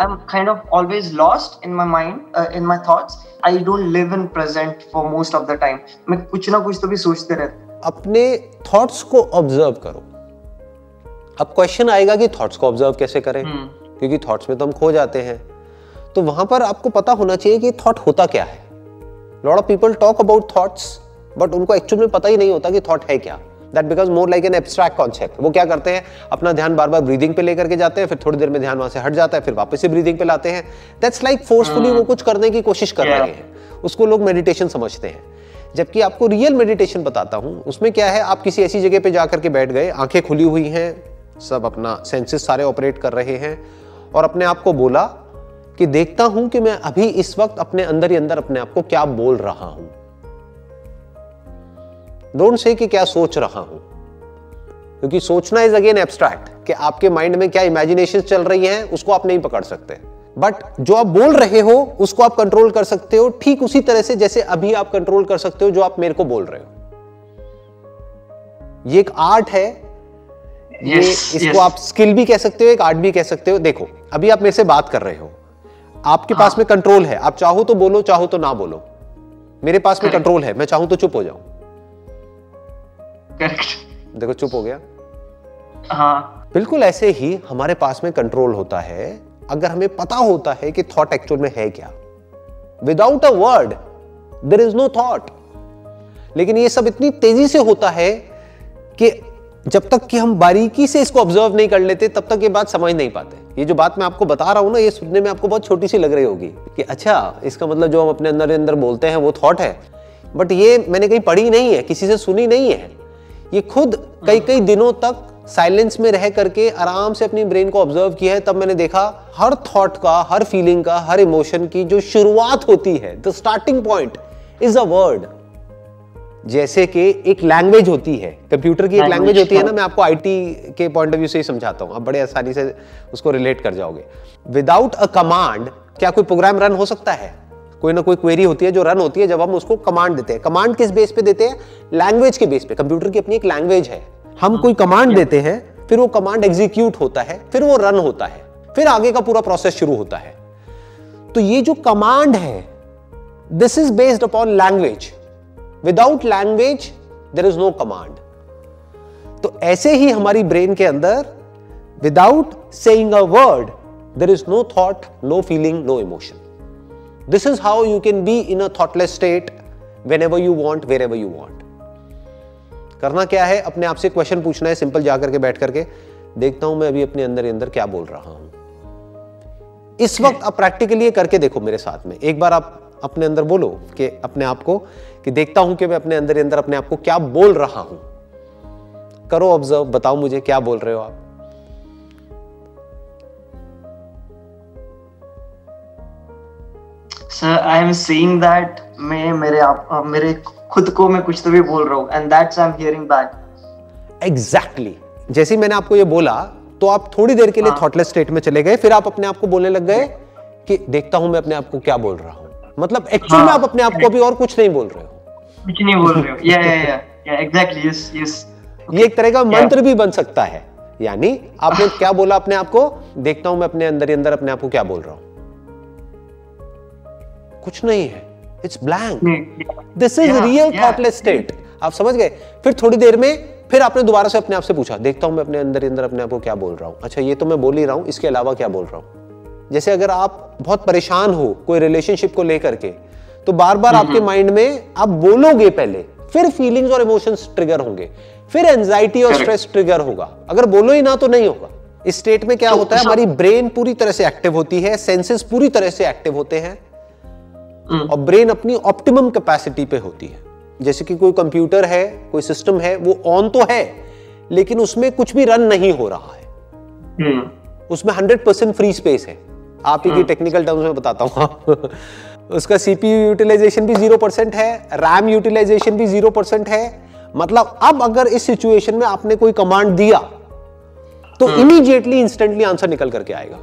I'm kind of always lost in my mind, uh, in my thoughts. I don't live in present for most of the time. मैं कुछ ना कुछ तो भी सोचते रहता अपने थॉट्स को ऑब्ज़र्व करो। अब क्वेश्चन आएगा कि थॉट्स को ऑब्ज़र्व कैसे करें? क्योंकि थॉट्स में तो हम खो जाते हैं। तो वहाँ पर आपको पता होना चाहिए कि थॉट होता क्या है। Lot of people talk about thoughts but उनको एक्चुअल में पता ही नहीं होता कि थॉट है क्या। That because more like an abstract concept वो क्या करते हैं? अपना ध्यान बार बार ब्रीदिंग पे लेकर के जाते हैं फिर थोड़ी देर में ध्यान वहाँ से हट जाता है फिर वापस से ब्रीदिंग पे लाते हैं। दैट्स लाइक फोर्सफुली वो कुछ करने की कोशिश कर रहे हैं। उसको लोग मेडिटेशन समझते हैं। जबकि आपको रियल मेडिटेशन बताता हूँ उसमें क्या है? आप किसी ऐसी जगह पे जाकर के बैठ गए आँखें खुली हुई हैं सब अपना सेंसेस सारे ऑपरेट कर रहे हैं और अपने आप को बोला कि देखता हूँ कि मैं अभी इस वक्त अपने अंदर ही अंदर अपने आप को क्या बोल रहा हूँ। डोंट से कि क्या सोच रहा हूँ। क्योंकि सोचना इज़ अगेन एब्स्ट्रैक्ट कि आपके माइंड में क्या इमेजिनेशन चल रही है उसको आप नहीं पकड़ सकते। बट जो आप बोल रहे हो उसको आप कंट्रोल कर सकते हो ठीक उसी तरह से जैसे अभी आप कंट्रोल कर सकते हो जो आप मेरे को बोल रहे हो। ये एक आर्ट है। ये Yes, इसको yes. आप स्किल भी कह सकते हो एक आर्ट भी कह सकते हो। देखो अभी आप मेरे से बात कर रहे हो। आपके हाँ. पास। में कंट्रोल है। आप चाहो तो बोलो चाहो तो ना बोलो। मेरे पास में कंट्रोल है। मैं चाहूँ तो चुप हो जाऊँ। करेक्ट देखो चुप हो गया। हाँ। बिल्कुल ऐसे ही हमारे पास में कंट्रोल होता है। अगर हमें पता होता है कि थॉट एक्चुअल में है क्या। Without a word there is no thought लेकिन ये सब इतनी तेज़ी से होता है कि जब तक कि हम बारीकी से इसको ऑब्ज़र्व नहीं कर लेते तब तक ये बात समझ नहीं पाते। ये जो बात मैं आपको बता रहा हूँ ना ये सुनने में आपको बहुत छोटी सी लग रही होगी कि अच्छा इसका मतलब जो हम अपने अंदर अंदर बोलते हैं वो थॉट है। बट ये मैंने कहीं पढ़ी नहीं है किसी से सुनी नहीं है। ये खुद कई कई दिनों तक साइलेंस में रह करके आराम से अपनी ब्रेन को ऑब्ज़र्व किया है तब मैंने देखा हर थॉट का हर फीलिंग का हर इमोशन की जो शुरुआत होती है the starting point is a word जैसे कि एक लैंग्वेज होती है कंप्यूटर की एक लैंग्वेज होती है ना हाँ। मैं आपको आईटी के पॉइंट ऑफ़ व्यू से ही समझाता हूँ आप बड़े आसानी से उसको रिलेट कर जाओगे। विदाउट अ कमांड क्या कोई प्रोग्राम रन हो सकता है? कोई ना कोई क्वेरी होती है जो रन होती है जब हम उसको कमांड देते हैं। कमांड किस बेस पे देते हैं? लैंग्वेज के बेस पे। कंप्यूटर की अपनी एक लैंग्वेज है। हम कोई कमांड देते हैं फिर वो कमांड एग्जीक्यूट होता है फिर वो रन होता है फिर आगे का पूरा प्रोसेस शुरू होता है। तो ये जो कमांड है this is based upon language without language there is no command तो ऐसे ही हमारी ब्रेन के अंदर without saying a word there is no thought no feeling no emotion this is how you can be in a thoughtless state whenever you want wherever you want करना क्या है? अपने आप से क्वेश्चन पूछना है सिंपल जाकर के बैठ करके। देखता हूँ मैं अभी अपने अंदर अंदर क्या बोल रहा हूँ। इस वक्त आप प्रैक्टिकली ये करके देखो मेरे साथ में। एक बार आप अपने अंदर बोलो कि अपने आप को कि देखता हूँ कि मैं अपने अंदर अंदर अपने आप को क्या बोल रहा हूँ। करो ऑब्ज़र्व बताओ मुझे क्या बोल रहे हो आप। Sir I am seeing that मैं मेरे आप मेरे खुद को मैं कुछ तो भी बोल रहा हूँ and that's I am hearing back exactly जैसे ही मैंने आपको ये बोला तो आप थोड़ी देर के लिए हाँ। थॉटलेस स्टेट में चले गए फिर आप अपने आप को बोलने लग गए कि देखता हूँ मैं अपने आप को क्या बोल रहा हूँ। मतलब एक्चुअल में हाँ। आप अपने आप को अभी और कुछ नहीं बोल रहे हो। कुछ नहीं बोल रहे हो। या या या या एग्जैक्टली यस यस ये एक तरह का मंत्र भी बन सकता है। यानी आपने क्या बोला अपने आप को? देखता हूँ मैं अपने अंदर ही अंदर अपने आप को क्या बोल रहा हूँ। कुछ नहीं है। It's blank this is real thoughtless state आप समझ गए? फिर थोड़ी देर में फिर आपने दोबारा से अपने आप से पूछा देखता हूँ मैं अपने अंदर अंदर अपने आप को क्या बोल रहा हूँ। अच्छा ये तो मैं बोल ही रहा हूँ इसके अलावा क्या बोल रहा हूँ? जैसे अगर आप बहुत परेशान हो कोई रिलेशनशिप को लेकर के तो बार बार आपके माइंड में आप बोलोगे पहले फिर फीलिंग्स और इमोशंस ट्रिगर होंगे फिर एंजाइटी और स्ट्रेस ट्रिगर होगा। अगर बोलो ही ना तो नहीं होगा। इस स्टेट में क्या होता है हमारी ब्रेन पूरी तरह से एक्टिव होती है सेंसेस पूरी तरह से एक्टिव होते हैं। और ब्रेन अपनी ऑप्टिमम कैपेसिटी पे होती है। जैसे कि कोई कंप्यूटर है कोई सिस्टम है वो ऑन तो है लेकिन उसमें कुछ भी रन नहीं हो रहा है। उसमें 100% फ्री स्पेस है। आप ही की टेक्निकल टर्म्स में बताता हूँ उसका सीपीयू यूटिलाइजेशन भी ज़ीरो परसेंट है रैम यूटिलाइजेशन भी ज़ीरो परसेंट है। मतलब अब अगर इस सिचुएशन में आपने कोई कमांड दिया तो इमीडिएटली इंस्टेंटली आंसर निकल करके आएगा।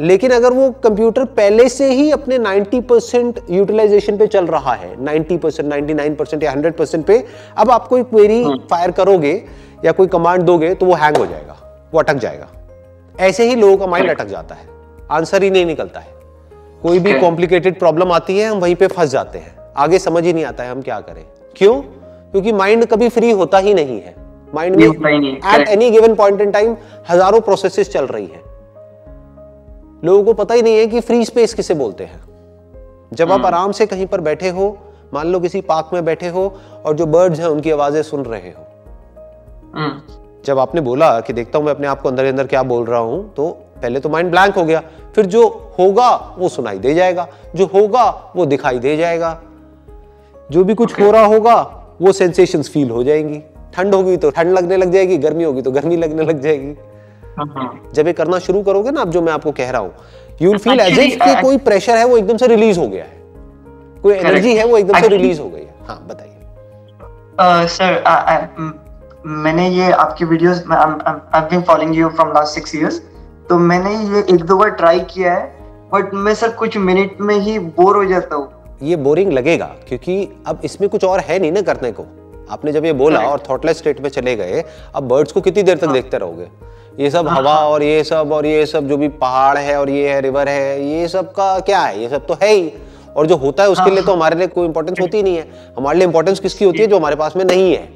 लेकिन अगर वो कंप्यूटर पहले से ही अपने 90 परसेंट यूटिलाइजेशन पे चल रहा है 90 परसेंट नाइनटी परसेंट या 100 परसेंट पे अब आप कोई क्वेरी फायर करोगे या कोई कमांड दोगे तो वो हैंग हो जाएगा वो अटक जाएगा। ऐसे ही लोगों का माइंड अटक जाता है आंसर ही नहीं निकलता है। कोई भी कॉम्प्लिकेटेड प्रॉब्लम आती है हम वहीं पे फंस जाते हैं आगे समझ ही नहीं आता है हम क्या करें। क्यों? क्योंकि माइंड कभी फ्री होता ही नहीं है। माइंड में at any given point in time हज़ारों प्रोसेसेस चल रही हैं। लोगों को पता ही नहीं है कि फ्री स्पेस किसे बोलते हैं जब आप हम्म। आराम से कहीं पर बैठे हो मान लो किसी पार्क में बैठे हो और जो बर्ड्स हैं उनकी आवाज़ें सुन रहे हो हम्म। जब आपने बोला कि देखता हूँ मैं अपने आप को अंदर अंदर क्या बोल रहा हूँ तो पहले तो माइंड ब्लैंक हो गया फिर जो होगा वो सुनाई दे जाएगा जो होगा वो दिखाई दे जाएगा जो भी कुछ okay. हो रहा होगा वो सेंसेशंस फील हो जाएँगी ठंड होगी तो ठंड लगने लग जाएगी गर्मी होगी तो गर्मी लगने लग जाएगी। जब ये करना शुरू करोगे ना अब जो मैं आपको कह रहा हूँ you will feel as if कि कोई प्रेशर है वो एकदम से रिलीज़ हो गया है। कोई एनर्जी है वो एकदम से रिलीज़ हो गई है। हाँ बताइए। सर मैंने ये आपकी videos I been following you from last 6 years तो मैंने ये एक दो बार ट्राई किया है बट मैं सर कुछ मिनट में ही बोर हो जाता हूँ। ये बोरिंग लगेगा क्योंकि अब इसमें कुछ और है नहीं ना करने को। आपने जब ये बोला और थॉटलेस स्टेट में चले गए अब बर्ड्स को कितनी देर तक हाँ। देखते रहोगे? ये सब हवा हाँ। और ये सब और ये सब जो भी पहाड़ है और ये है रिवर है ये सब का क्या है? ये सब तो है ही। और जो होता है उसके लिए तो हाँ। हमारे लिए कोई इंपॉर्टेंस होती नहीं है। हमारे लिए इंपॉर्टेंस किसकी होती है जो। हमारे पास में नहीं है?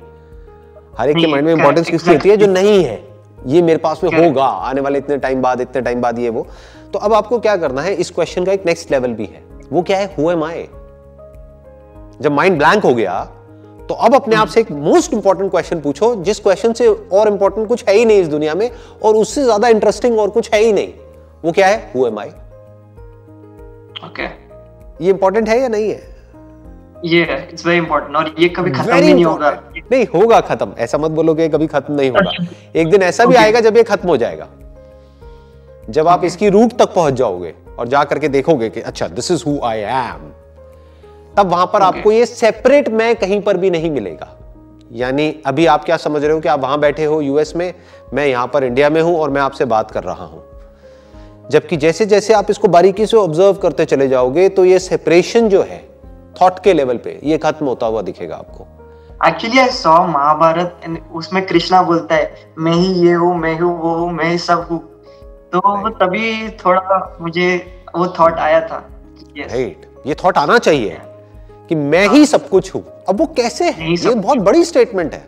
हर एक के माइंड में इंपॉर्टेंस किसकी होती है जो नहीं है? ये मेरे पास में होगा आने वाले इतने टाइम बाद इतने टाइम बाद ये वो। तो अब आपको क्या करना है? इस क्वेश्चन का एक नेक्स्ट लेवल भी है। वो क्या है? हु एम आई जब माइंड ब्लैंक हो गया तो अब अपने आप से एक मोस्ट इंपॉर्टेंट क्वेश्चन पूछो जिस क्वेश्चन से और इंपॉर्टेंट कुछ है ही नहीं इस दुनिया में और उससे ज़्यादा इंटरेस्टिंग और कुछ है ही नहीं वो क्या है? हु एम आई ओके ये इंपॉर्टेंट है या नहीं है? ये इट्स वेरी इंपॉर्टेंट और ये कभी खत्म ही नहीं होगा। नहीं होगा खत्म। ऐसा मत बोलो कि कभी खत्म नहीं होगा। एक दिन ऐसा भी आएगा जब ये खत्म हो जाएगा। जब आप इसकी रूट तक पहुँच जाओगे और जा करके देखोगे कि अच्छा this is who I am तब वहाँ पर okay. आपको ये सेपरेट मैं कहीं पर भी नहीं मिलेगा। यानी अभी आप क्या समझ रहे हो कि आप वहाँ बैठे हो यूएस में मैं यहाँ पर इंडिया में हूँ और मैं आपसे बात कर रहा हूँ। जबकि जैसे जैसे आप इसको बारीकी से ऑब्ज़र्व करते चले जाओगे तो ये सेपरेशन जो है थॉट के लेवल पे ये खत्म होता हुआ दिखेगा आपको। एक्चुअली आई सॉ महाभारत उसमें कृष्णा बोलता है मैं ही ये हूँ मैं हूँ वो हूँ मैं ही सब हूँ। तो. तभी थोड़ा मुझे वो थॉट आया था। Right right. ये थॉट आना चाहिए। कि मैं ही सब कुछ हूँ। अब वो कैसे है? ये बहुत बड़ी स्टेटमेंट है।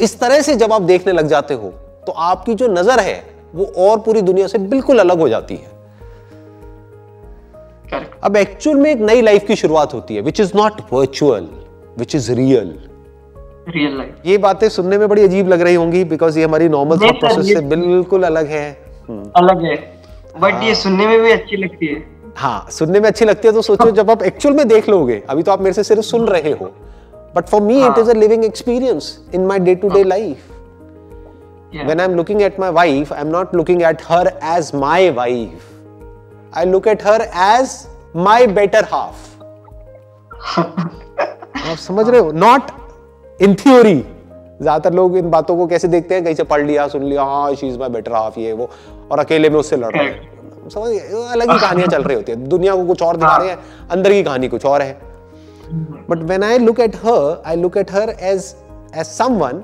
इस तरह से जब आप देखने लग जाते हो तो आपकी जो नज़र है वो और पूरी दुनिया से बिल्कुल अलग हो जाती है। अब एक्चुअल में एक नई लाइफ की शुरुआत होती है which is not virtual which is real real life ये बातें सुनने में बड़ी अजीब लग रही होंगी बिकॉज़ ये हमारी नॉर्मल प्रोसेस से बिल्कुल अलग है। अलग है। बट ये हाँ। सुनने में भी अच्छी लगती है। हाँ सुनने में अच्छी लगती है तो सोचो जब आप एक्चुअल में देख लोगे अभी तो आप मेरे से सिर्फ़ सुन रहे हो but for me it is a living experience in my day to day life when i'm looking at my wife i'm not looking at her as my wife. I look at her as my better half. आप समझ रहे हो? Not in theory ज़्यादातर लोग इन बातों को कैसे देखते हैं? कहीं से पढ़ लिया सुन लिया हाँ she is my better half ये वो और अकेले में उससे लड़ रहे हैं। समझ गए? अलग ही कहानियाँ चल रही होती है। दुनिया को कुछ और दिखा रहे हैं अंदर की कहानी कुछ और है। But when I look at her I look at her as as someone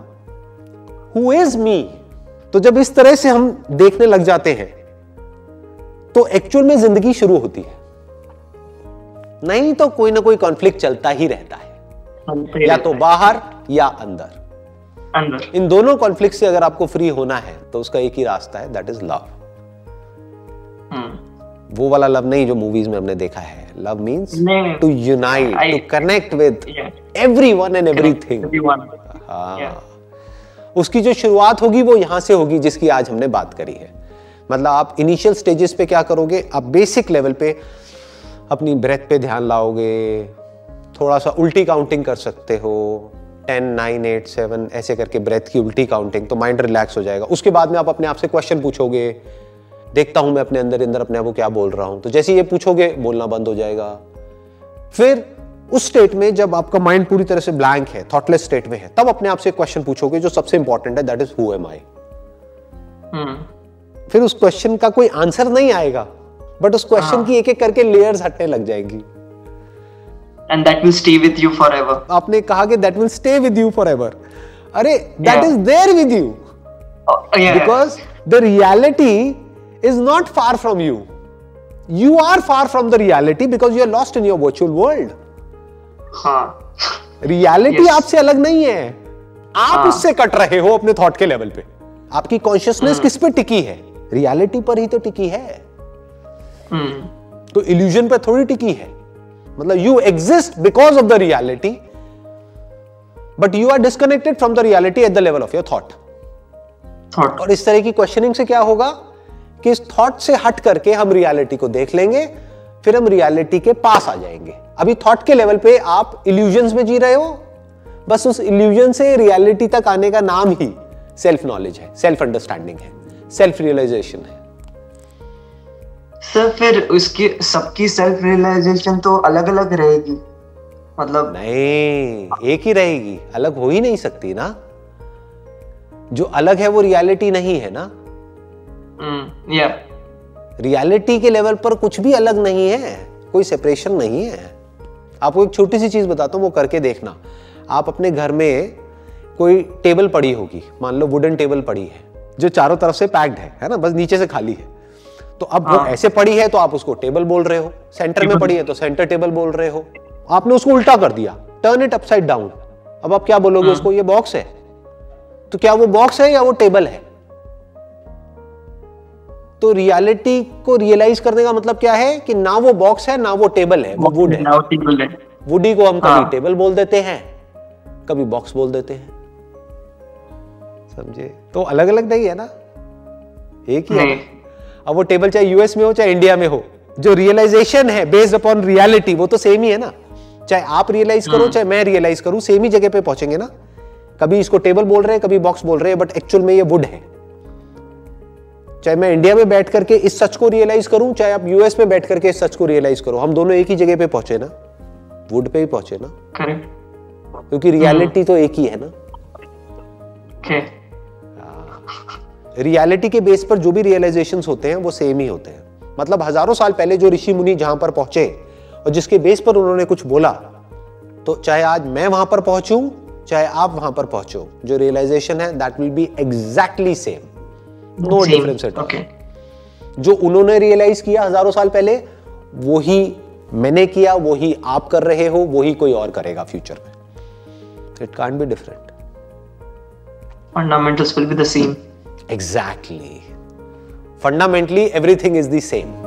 who is me तो जब इस तरह से हम देखने लग जाते हैं तो एक्चुअल में ज़िंदगी शुरू होती है। नहीं तो कोई ना कोई कॉन्फ्लिक्ट चलता ही रहता है। या तो बाहर या अंदर। अंदर। इन दोनों कॉन्फ्लिक्ट से अगर आपको फ्री होना है तो उसका एक ही रास्ता है दैट इज़ लव वो वाला लव नहीं जो मूवीज़ में हमने देखा है। Love means to unite to connect with everyone and everything उसकी जो शुरुआत होगी वो यहाँ से होगी जिसकी आज हमने बात करी है। मतलब आप इनिशियल स्टेजेस पे क्या करोगे? आप बेसिक लेवल पे अपनी ब्रेथ पे ध्यान लाओगे। थोड़ा सा उल्टी काउंटिंग कर सकते हो। टेन नाइन एट सेवन ऐसे करके ब्रेथ की उल्टी काउंटिंग तो माइंड रिलैक्स हो जाएगा। उसके बाद में आप अपने आप से क्वेश्चन पूछोगे। देखता हूँ मैं अपने अंदर अंदर अपने आप को क्या बोल रहा हूँ। तो जैसे ये पूछोगे बोलना बंद हो जाएगा। फिर उस स्टेट में जब आपका माइंड पूरी तरह से ब्लैंक है थॉटलेस स्टेट में है तब अपने आप से क्वेश्चन पूछोगे जो सबसे इंपॉर्टेंट है that is who am I फिर उस क्वेश्चन का कोई आंसर नहीं आएगा बट उस क्वेश्चन हाँ. की एक एक करके लेयर्स हटने लग जाएँगी। And that will stay with you forever आपने कहा कि that will stay with you forever अरे that is there with you because the reality is not far from you. you are far from the reality because you are lost in your virtual world. हाँ। Reality Yes. आपसे अलग नहीं है। आप हाँ। उससे cut रहे हो अपने थॉट के लेवल पे। आपकी कॉन्शियसनेस किस पे टिकी है? रियलिटी पर ही तो टिकी है। हम्म। तो इल्यूजन पे थोड़ी टिकी है। मतलब you exist because of the reality but you are disconnected from the reality at the level of your thought और इस तरह की क्वेश्चनिंग से क्या होगा? कि इस थॉट से हट करके हम रियलिटी को देख लेंगे फिर हम रियलिटी के पास आ जाएँगे। अभी थॉट के लेवल पे आप इल्यूजन्स में जी रहे हो बस उस इल्यूजन से रियलिटी तक आने का नाम ही सेल्फ नॉलेज है सेल्फ अंडरस्टैंडिंग है सेल्फ रियलाइजेशन है। सर फिर उसकी सबकी सेल्फ रियलाइजेशन तो अलग अलग रहेगी। मतलब नहीं एक ही रहेगी अलग हो ही नहीं सकती ना। जो अलग है वो रियलिटी नहीं है ना। या रियलिटी के लेवल पर कुछ भी अलग नहीं है कोई सेपरेशन नहीं है। आपको एक छोटी सी चीज़ बताता हूँ वो करके देखना। आप अपने घर में कोई टेबल पड़ी होगी मान लो वुडन टेबल पड़ी है जो चारों तरफ़ से पैक्ड है है ना? बस नीचे से खाली है। तो अब वो हाँ। ऐसे पड़ी है तो आप उसको टेबल बोल रहे हो। सेंटर में पड़ी है तो सेंटर टेबल बोल रहे हो। आपने उसको उल्टा कर दिया। टर्न इट अपसाइड डाउन अब आप क्या बोलोगे उसको? ये बॉक्स है। तो क्या वो बॉक्स है या वो टेबल है? तो रियलिटी को रियलाइज़ करने का मतलब क्या है कि ना वो बॉक्स है ना वो टेबल है वो वुड है। है। वुडी को हम कभी हाँ। टेबल बोल देते हैं कभी बॉक्स बोल देते हैं। समझे? तो अलग अलग नहीं है ना? एक ही है। अब वो टेबल चाहे यूएस में हो चाहे इंडिया में हो जो रियलाइजेशन है बेस्ड अपॉन रियलिटी वो तो सेम ही है ना? चाहे आप रियलाइज़ करो चाहे मैं रियलाइज़ करूँ सेम ही जगह पे पहुँचेंगे ना? कभी इसको टेबल बोल रहे हैं कभी बॉक्स बोल रहे हैं बट एक्चुअल में ये वुड है। चाहे मैं इंडिया में बैठ करके इस सच को रियलाइज़ करूँ चाहे आप यूएस में बैठ करके इस सच को रियलाइज़ करो। हम दोनों एक ही जगह पे पहुँचे ना? वुड पे ही पहुँचे ना? करेक्ट क्योंकि रियलिटी तो एक ही है ना? रियलिटी के बेस पर जो भी रियलाइजेशन होते हैं वो सेम ही होते हैं। मतलब हज़ारों साल पहले जो ऋषि मुनि जहाँ पर पहुँचे और जिसके बेस पर उन्होंने कुछ बोला तो चाहे आज मैं वहाँ पर पहुंचूं चाहे आप वहाँ पर पहुंचो जो रियलाइजेशन है that will be exactly same no difference at all जो उन्होंने रियलाइज़ किया हज़ारों साल पहले वो ही मैंने किया वही ही आप कर रहे हो वही ही कोई और करेगा फ्यूचर में। It can't be different fundamentals will be the same Exactly. Fundamentally everything is the same.